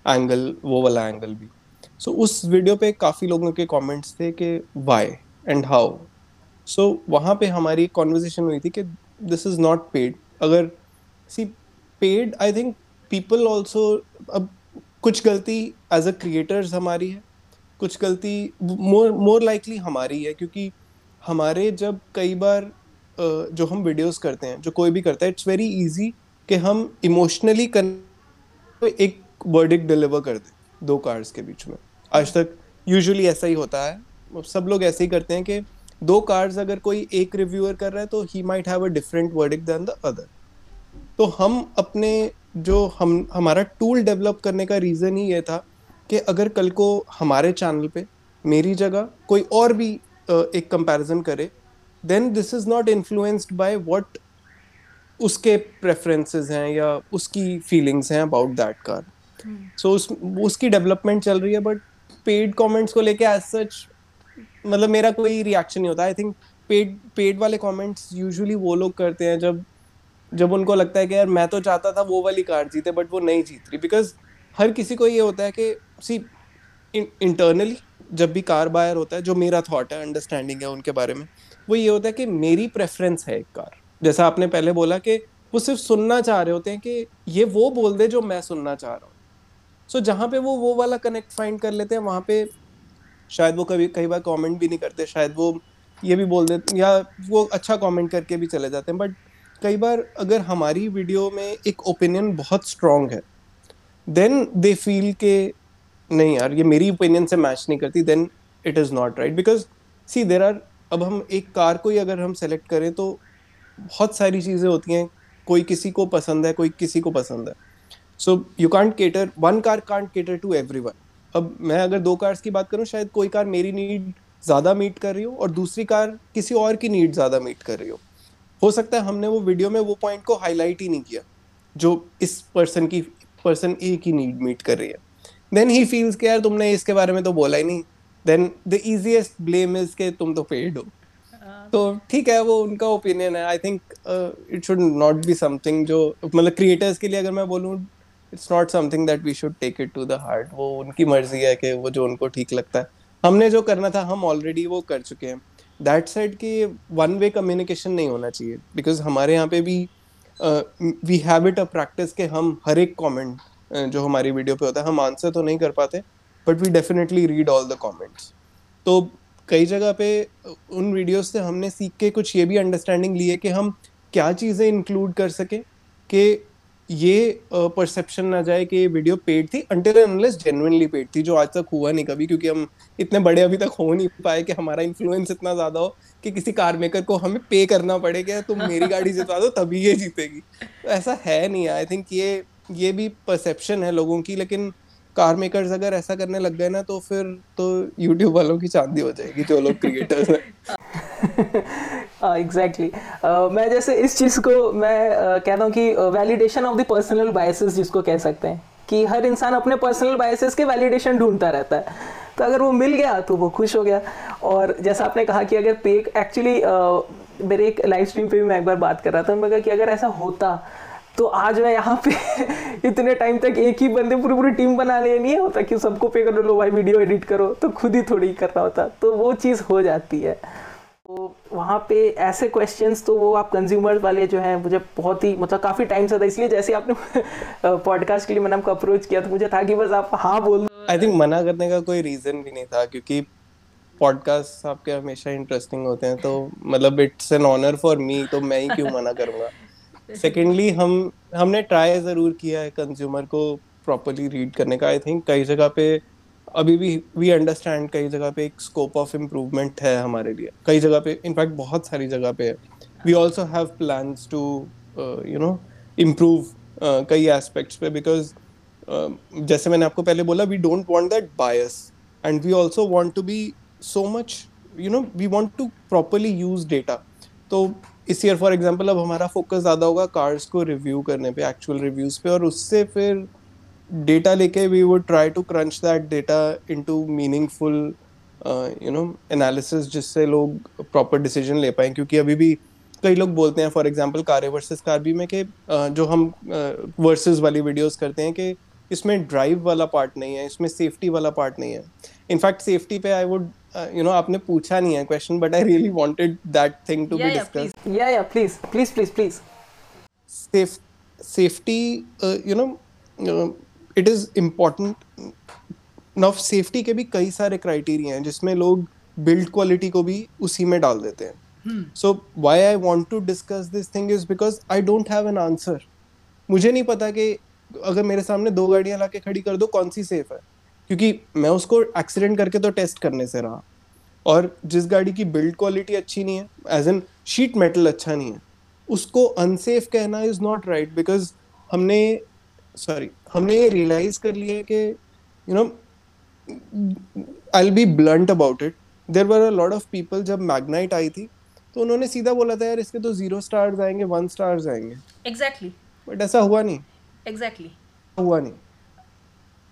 एंगल वो वाला एंगल भी। सो उस वीडियो पे काफ़ी लोगों के कमेंट्स थे कि वाई एंड हाउ सो वहाँ पे हमारी एक कॉन्वर्जेशन हुई थी कि दिस इज़ नॉट पेड अगर see paid I think people also अब कुछ गलती एज अ क्रिएटर्स हमारी है, कुछ गलती मोर मोर लाइकली हमारी है, क्योंकि हमारे जब कई बार जो हम वीडियोस करते हैं, जो कोई भी करता है इट्स वेरी इजी कि हम इमोशनली एक वर्डिक डिलीवर कर दें दो कार्ड्स के बीच में। आज तक यूजुअली ऐसा ही होता है। सब लोग ऐसे ही करते हैं कि दो कार्ड्स अगर कोई एक रिव्यूअर कर रहा है तो he might have a different verdict than the other तो हम अपने जो हम हमारा टूल डेवलप करने का रीज़न ही ये था कि अगर कल को हमारे चैनल पे मेरी जगह कोई और भी एक कंपैरिजन करे then this is not influenced by what उसके प्रेफरेंसेस हैं या उसकी फीलिंग्स हैं अबाउट दैट कार सो उस उसकी डेवलपमेंट चल रही है बट पेड कमेंट्स को लेके एज सच मतलब मेरा कोई रिएक्शन नहीं होता. आई थिंक पेड पेड वाले कमेंट्स यूजुअली वो लोग करते हैं जब जब उनको लगता है कि यार मैं तो चाहता था वो वाली कार जीते बट वो नहीं जीत रही. बिकॉज़ हर किसी को ये होता है कि सी इंटरनली जब भी कार बायर होता है जो मेरा थॉट है अंडरस्टैंडिंग है उनके बारे में वो ये होता है कि मेरी प्रेफरेंस है एक कार. जैसा आपने पहले बोला कि वो सिर्फ़ सुनना चाह रहे होते हैं कि ये वो बोल दे जो मैं सुनना चाह रहा हूँ. सो so, जहाँ पे वो वो वाला कनेक्ट फाइंड कर लेते हैं वहाँ पे शायद वो कभी कई बार कमेंट भी नहीं करते, शायद वो ये भी बोल देते या वो अच्छा कमेंट करके भी चले जाते हैं बट कई बार अगर हमारी वीडियो में एक ओपिनियन बहुत स्ट्रांग है देन दे फील के, नहीं यार, ये मेरी ओपिनियन से मैच नहीं करती then it is not right because see there are अब हम एक कार को ही अगर हम सेलेक्ट करें तो बहुत सारी चीज़ें होती हैं, कोई किसी को पसंद है, कोई किसी को पसंद है। So you can't cater one car can't cater to every अब मैं अगर दो कार्स की बात करूँ शायद कोई कार मेरी नीड ज़्यादा मीट कर रही हो और दूसरी कार किसी और की नीड ज़्यादा मीट कर रही हो। हो सकता है हमने वो वीडियो में वो पॉइंट को हाईलाइट ही नहीं किया जो इस पर्सन की पर्सन ए की नीड मीट कर रही है। देन ही फील्स के यार तुमने इसके बारे में तो बोला ही नहीं। Then the easiest blame is के तुम तो पेड हो। तो ठीक है वो उनका ओपिनियन है। I think it should not be something जो मतलब क्रिएटर्स के लिए अगर मैं बोलूँ it's not something that we should take it to the heart वो उनकी मर्ज़ी है कि वो जो उनको ठीक लगता है। हमने जो करना था हम ऑलरेडी वो कर चुके हैं। दैट साइड कि वन वे कम्युनिकेशन नहीं होना चाहिए। बिकॉज़ हमारे यहाँ पे भी we have it a practice के हम हर एक कॉमेंट uh, जो हमारी वीडियो पे होता है हम आंसर तो नहीं कर पाते but we definitely read all the comments तो कई जगह पे उन वीडियोस से हमने सीख के कुछ ये भी अंडरस्टैंडिंग ली है कि हम क्या चीज़ें इंक्लूड कर सकें कि ये परसेप्शन ना जाए कि ये वीडियो पेड थी अंटिल अनलेस जेन्युइनली पेड थी जो आज तक हुआ नहीं कभी क्योंकि हम इतने बड़े अभी तक हो नहीं पाए कि हमारा इन्फ्लुएंस इतना ज़्यादा हो कि किसी कार मेकर को हमें पे करना पड़े कि तुम मेरी गाड़ी जितवा दो तभी ये जीतेगी। तो ऐसा है नहीं आई थिंक ये ये भी परसेप्शन है लोगों की लेकिन कार मेकर्स अगर ऐसा करने लग गए ना तो फिर तो यूट्यूब वालों की चांदी हो जाएगी जो लोग क्रिएटर्स हैं। एग्जैक्टली uh, मैं जैसे इस चीज़ को मैं uh, कहता हूँ कि validation of the personal biases जिसको कह सकते हैं कि हर इंसान अपने पर्सनल बायसेस के वैलिडेशन ढूंढता रहता है। तो अगर वो मिल गया तो वो खुश हो गया। और जैसा आपने कहा कि अगर पे एक्चुअली uh, मेरे एक लाइव स्ट्रीम पे भी मैं एक बार बात कर रहा था मैं कहा कि अगर ऐसा होता तो आज मैं यहाँ पे इतने टाइम तक एक ही बंदे पूरी पूरी टीम बना लिया नहीं होता कि सबको पे कर, लो भाई वीडियो एडिट करो। तो खुद ही थोड़ी करना होता। तो वो चीज़ हो जाती है। तो वहाँ पे ऐसे क्वेश्चंस तो वो आप कंज्यूमर वाले जो हैं, मुझे बहुत ही मतलब काफ़ी टाइम से था इसलिए जैसे आपने पॉडकास्ट के लिए मैंने आपको अप्रोच किया तो मुझे था कि बस आप हाँ बोल आई थिंक मना करने का कोई रीज़न भी नहीं था, क्योंकि पॉडकास्ट आपके हमेशा इंटरेस्टिंग होते हैं। तो मतलब it's an honour for me तो मैं ही क्यों मना करूँगा? सेकेंडली हम हमने ट्राई ज़रूर किया है कंज्यूमर को प्रॉपरली रीड करने का। आई थिंक कई जगह पे अभी भी वी अंडरस्टैंड कई जगह पे एक स्कोप ऑफ़ इम्प्रूवमेंट है हमारे लिए। कई जगह पे इनफैक्ट बहुत सारी जगह पे है। We also have plans to you know improve कई एस्पेक्ट्स पे बिकॉज़ uh, जैसे मैंने आपको पहले बोला we don't want that bias and we also want to be so much you know we want to properly use data तो इस year for example अब हमारा फोकस ज़्यादा होगा कार्स को रिव्यू करने पे एक्चुअल रिव्यूज़ पे और उससे फिर डेटा लेके we would try to crunch that data into meaningful you know analysis जिससे लोग प्रॉपर डिसीज़न ले पाएँ। क्योंकि अभी भी कई लोग बोलते हैं for example car versus car भी में कि uh, जो हम वर्सेस uh, वाली वीडियोस करते हैं कि इसमें ड्राइव वाला पार्ट नहीं है इसमें सेफ्टी वाला पार्ट नहीं है। इनफैक्ट सेफ्टी पे आई वुड यू नो आपने पूछा नहीं है question but I really wanted that thing to be discussed या या please please please please safe safety you know it is important now safety के भी कई सारे क्राइटेरिया हैं जिसमें लोग बिल्ड क्वालिटी को भी उसी में डाल देते हैं। So why I want to discuss this thing is because I don't have an answer मुझे नहीं पता कि अगर मेरे सामने दो गाड़ियाँ ला के खड़ी कर दो कौन सी सेफ़ है? क्योंकि मैं उसको एक्सीडेंट करके तो टेस्ट करने से रहा। और जिस गाड़ी की बिल्ड क्वालिटी अच्छी नहीं है एज एन शीट मेटल अच्छा नहीं है उसको अनसेफ कहना इज़ नॉट राइट बिकॉज़ हमने सॉरी हमने ये रियलाइज़ कर लिया कि you know I be blunt about it there were a lot of people जब मैग्नाइट आई थी तो उन्होंने सीधा बोला था यार इसके तो ज़ीरो स्टार्स आएँगे वन स्टार्स आएँगे. Exactly exactly. बट ऐसा हुआ नहीं। Exactly exactly. हुआ नहीं।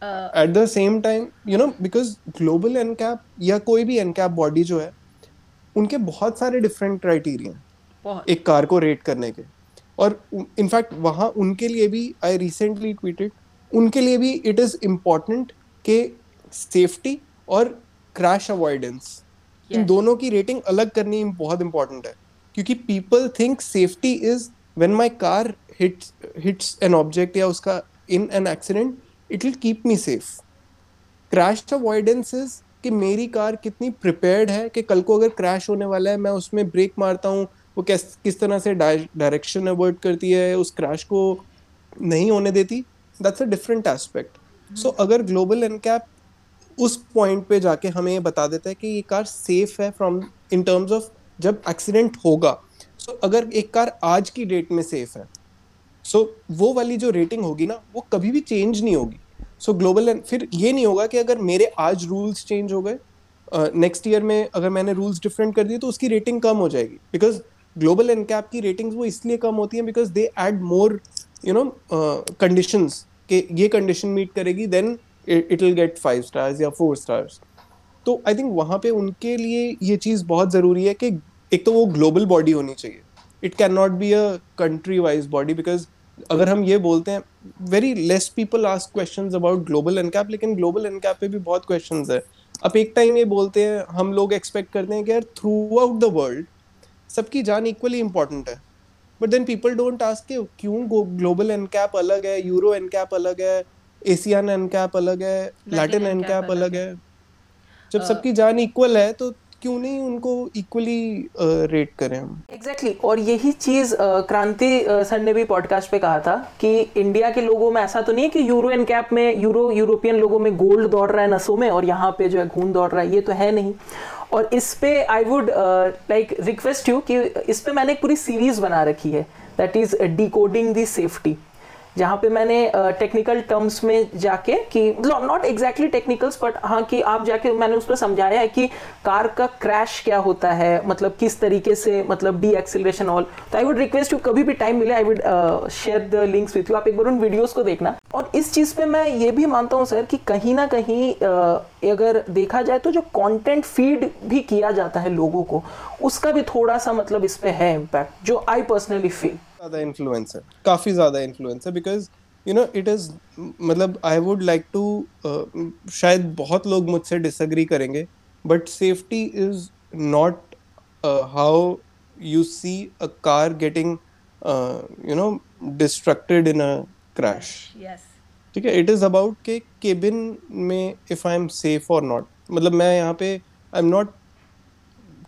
At the same time you know because Global NCAP या कोई भी एनकैप बॉडी जो है उनके बहुत सारे डिफरेंट क्राइटेरिया एक कार को रेट करने के। और इनफैक्ट वहाँ उनके लिए भी आई रिसेंटली ट्वीटेड उनके लिए भी इट इज़ इंपॉर्टेंट के सेफ्टी और क्रैश अवॉइडेंस इन दोनों की रेटिंग अलग करनी बहुत इंपॉर्टेंट है। क्योंकि people think safety is when my car hits hits an object या उसका in an accident it will keep me safe crash avoidance is कि मेरी कार कितनी प्रिपेयर्ड है कि कल को अगर क्रैश होने वाला है मैं उसमें ब्रेक मारता हूँ वो कैस किस तरह से डायरेक्शन अवॉइड करती है उस क्रैश को नहीं होने देती that's a different aspect so अगर ग्लोबल एनकैप उस पॉइंट पे जाके हमें ये बता देता है कि ये कार सेफ़ है फ्रॉम इन टर्म्स ऑफ़ जब एक्सीडेंट होगा सो so, अगर एक कार आज की डेट में सेफ़ है सो वो वाली जो रेटिंग होगी ना, वो कभी भी चेंज नहीं होगी। सो ग्लोबल फिर ये नहीं होगा कि अगर मेरे आज रूल्स चेंज हो गए नेक्स्ट ईयर में अगर मैंने रूल्स डिफरेंट कर दिए तो उसकी रेटिंग कम हो जाएगी। बिकॉज़ ग्लोबल एनकैप की रेटिंग्स वो इसलिए कम होती हैं because they add more you know conditions कि ये कंडीशन मीट करेगी then it will get five stars या फोर स्टार्स तो आई थिंक वहाँ पे उनके लिए ये चीज़ बहुत ज़रूरी है कि एक तो वो ग्लोबल बॉडी होनी चाहिए। It can not be a country wise body because अगर हम ये बोलते हैं very less people ask question about Global NCAP लेकिन ग्लोबल एनकैप पे भी बहुत क्वेश्चन है। अब एक टाइम ये बोलते हैं हम लोग एक्सपेक्ट करते हैं कि यार थ्रू आउट द वर्ल्ड सबकी जान इक्वली इंपॉर्टेंट है। But then people don't ask के क्यों ग्लोबल एनकैप अलग है यूरो एनकैप अलग है एशियन एनकैप अलग है लैटिन एनकैप अलग है। जब सबकी जान इक्वल है तो क्यों नहीं उनको इक्वली रेट करें हम? Exactly exactly. और यही चीज़ क्रांति सर ने भी पॉडकास्ट पे कहा था कि इंडिया के लोगों में ऐसा तो नहीं है कि यूरो एन कैप में यूरो यूरोपियन लोगों में गोल्ड दौड़ रहा है नसों में और यहाँ पे जो है खून दौड़ रहा है, ये तो है नहीं। और इस पे I would like request you कि इस पे मैंने एक पूरी सीरीज़ बना रखी है that is decoding the safety जहाँ पे मैंने टेक्निकल uh, टर्म्स में जाके कि नॉट एग्जैक्टली टेक्निकल्स बट हाँ कि आप जाके मैंने उसको समझाया है कि कार का क्रैश क्या होता है मतलब किस तरीके से मतलब डी एक्सिलेशन ऑल तो आई वुड रिक्वेस्ट यू कभी भी टाइम मिले I would share the links with you आप एक बार उन वीडियोस को देखना। और इस चीज़ पे मैं ये भी मानता हूँ सर कि कहीं ना कहीं uh, अगर देखा जाए तो जो कंटेंट फ़ीड भी किया जाता है लोगों को उसका भी थोड़ा सा मतलब इस पे है इम्पैक्ट जो आई पर्सनली फील ज़्यादा इन्फ्लुएंस है काफ़ी ज़्यादा इन्फ्लुएंस है because you know it is मतलब आई वुड लाइक टू शायद बहुत लोग मुझसे डिसग्री करेंगे but safety is not how you see getting uh, you know destructed in a crash. Yes. ठीक है? इट इज़ अबाउट के केबिन में इफ़ आई एम सेफ़ और नॉट मतलब मैं यहाँ पे I am not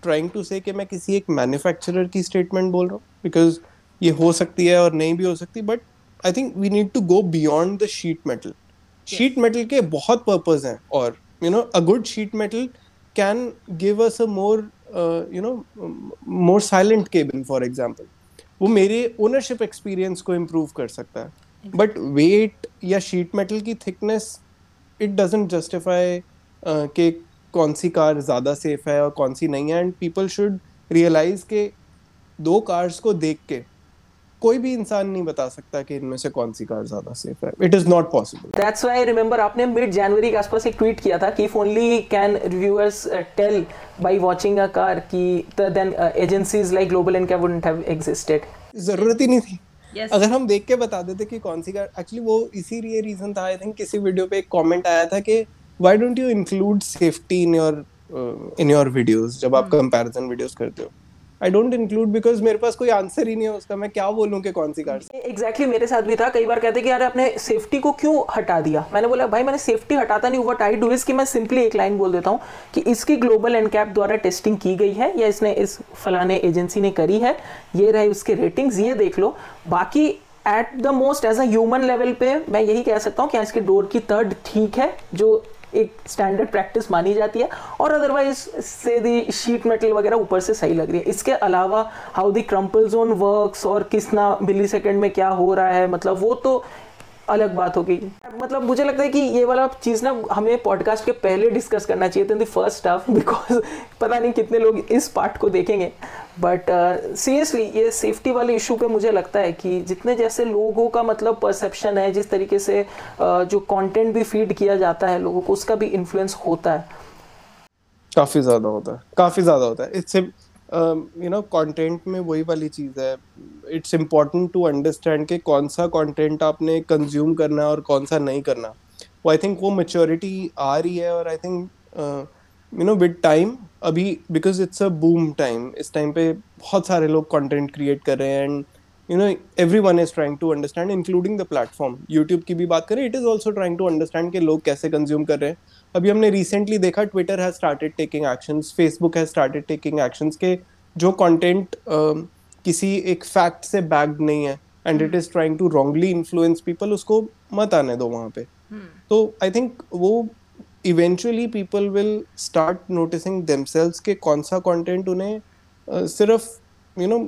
trying to say कि मैं किसी एक मैन्युफैक्चरर की स्टेटमेंट बोल रहा हूँ बिकॉज़ ये हो सकती है और नहीं भी हो सकती but I think we need to go beyond the sheet metal sheet metal के बहुत पर्पज हैं और you know a good sheet metal can give us a more you know more silent cabin for example वो मेरे ownership experience को improve कर सकता है। बट वेट या शीट मेटल की थिकनेस इट डजेंट जस्टिफाई कि कौन सी कार ज़्यादा सेफ़ है और कौन सी नहीं है। एंड पीपल शुड रियलाइज़ के दो कार्स को देख के कोई भी इंसान नहीं बता सकता कि इनमें से कौन सी कार ज़्यादा सेफ़ है। It is not possible that's why I remember आपने मिड जनवरी के आसपास एक ट्वीट किया था कि if only can reviewers tell by watching a car कि then agencies like Global and क्या वुडंट हैव एग्जिस्टेड ज़रूरत ही नहीं थी। Yes. अगर हम देख के बता देते कि कौन सी कार एक्चुअली वो इसी लिए रीजन था आई थिंक किसी वीडियो पे एक कमेंट आया था कि why don't you include safety in your in your videos जब आप कंपैरिजन hmm. वीडियोस करते हो? आई डोंट इंक्लूड बिकॉज़ मेरे पास कोई आंसर ही नहीं है उसका। मैं क्या बोलूँ कि कौन सी कार एग्जैक्टली exactly, मेरे साथ भी था। कई बार कहते कि यार आपने सेफ्टी को क्यों हटा दिया? मैंने बोला, भाई, मैंने सेफ्टी हटाता नहीं। वट आई डू इज़ कि मैं सिंपली एक लाइन बोल देता हूँ कि इसकी ग्लोबल एनकैप द्वारा टेस्टिंग की गई है। या इसने इस फलाने एजेंसी ने करी है। ये रहे उसके रेटिंग्स ये देख लो। बाकी at the most as a human level पे मैं यही कह सकता हूँ कि इसके डोर की तर्ड ठीक है, जो एक स्टैंडर्ड प्रैक्टिस मानी जाती है और अदरवाइज़ से दी शीट मेटल वगैरह ऊपर से सही लग रही है। इसके अलावा how the crumple zone works और किस ना मिली सेकेंड में क्या हो रहा है मतलब वो तो अलग बात हो गई। मतलब मुझे लगता है कि ये वाला चीज़ ना हमें पॉडकास्ट के पहले डिस्कस करना चाहिए था फ़र्स्ट हाफ़ बिकॉज़ पता नहीं कितने लोग इस पार्ट को देखेंगे। बट सीरियसली uh, ये सेफ्टी वाले इशू पे मुझे लगता है कि जितने जैसे लोगों का मतलब परसेप्शन है जिस तरीके से uh, जो कंटेंट भी फ़ीड किया जाता है लोगों को उसका भी इन्फ्लुएंस होता है। काफ़ी ज़्यादा होता है काफ़ी ज़्यादा होता है। इट्स यू नो कंटेंट में वही वाली चीज़ है। इट्स इम्पोर्टेंट टू अंडरस्टैंड कि कौन सा कंटेंट आपने कंज्यूम करना है और कौन सा नहीं करना। वो आई थिंक वो मेच्योरिटी आ रही है और I think you know with time अभी because it's a boom time इस टाइम पे बहुत सारे लोग कंटेंट क्रिएट कर रहे हैं and you know everyone is trying to understand including the platform YouTube की भी बात करें it is also trying to understand कि लोग कैसे कंज्यूम कर रहे हैं। अभी हमने रिसेंटली देखा Twitter has started taking actions Facebook has started taking actions के जो कंटेंट किसी एक फैक्ट से बैग्ड नहीं है and it is trying to wrongly influence people उसको मत आने दो वहाँ पे। तो आई थिंक वो eventually people will start noticing themselves के कौन सा कंटेंट उन्हें uh, सिर्फ़ you know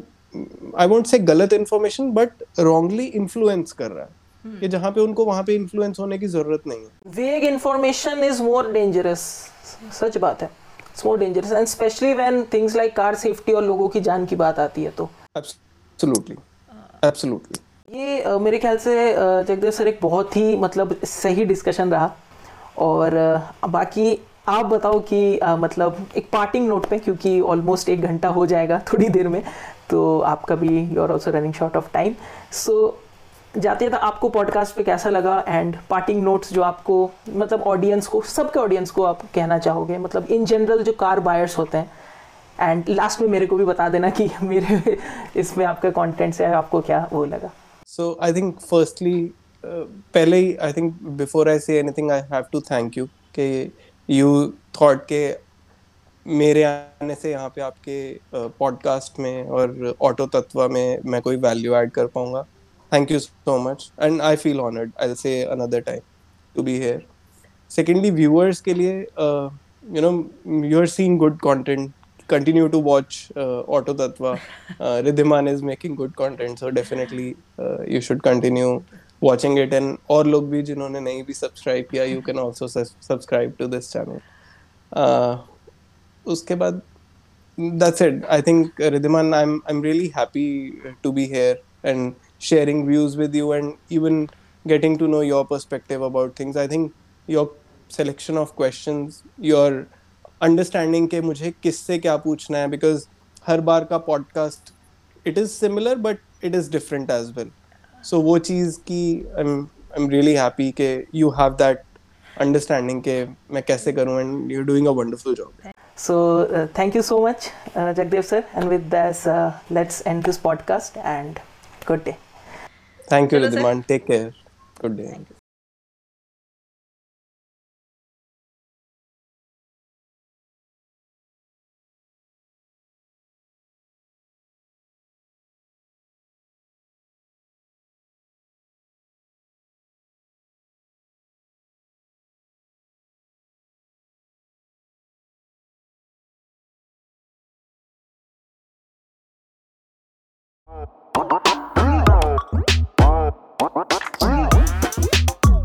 I won't say गलत इन्फॉर्मेशन बट रॉन्गली इन्फ्लुएंस कर रहा है। कि जहाँ पे उनको वहाँ पे इन्फ्लुएंस होने की ज़रूरत नहीं है। Vague information is more dangerous सच बात है। It's more dangerous and specially when things like car safety और लोगों की जान की बात आती है तो। एब्सोल्युटली एब्सोल्युटली ये uh, मेरे ख्याल से uh, जगदेव सर एक बहुत ही मतलब सही डिस्कशन रहा। और uh, बाकी आप बताओ कि मतलब एक पार्टिंग नोट पे क्योंकि ऑलमोस्ट एक घंटा हो जाएगा थोड़ी देर में तो आपका भी you are also running short of time so जाते जाते आपको पॉडकास्ट पे कैसा लगा एंड पार्टिंग नोट्स जो आपको मतलब ऑडियंस को सबके ऑडियंस को आप कहना चाहोगे? मतलब इन जनरल जो कार बायर्स होते हैं एंड लास्ट में मेरे को भी बता देना कि मेरे इसमें आपका कंटेंट से आपको क्या वो लगा। सो आई थिंक फर्स्टली पहले ही आई think before I say anything I have to thank you कि यू थॉट के मेरे आने से यहाँ पे आपके पॉडकास्ट uh, में और ऑटो तत्व में मैं कोई वैल्यू ऐड कर पाऊँगा। thank you so much and i feel honored i'll say another time to be here secondly viewers ke liye uh, you know you're seeing good content continue to watch uh, auto tatva uh, ridhiman is making good content so definitely uh, you should continue watching it and और लोग भी जिन्होंने नहीं भी subscribe किया you can also subscribe to this channel उसके बाद that's it i think ridhiman i'm i'm really happy to be here and sharing views with you and even getting to know your perspective about things. I think your selection of questions, your understanding के मुझे किससे क्या पूछना है because हर बार का podcast it is similar but it is different as well. So वो चीज़ की I'm I'm really happy के you have that understanding के मैं कैसे करूँ and you're doing a wonderful job. So uh, thank you so much, uh, Jagdev sir. And with this, uh, let's end this podcast and good day. Thank you, Ridhiman. Take care. Good day.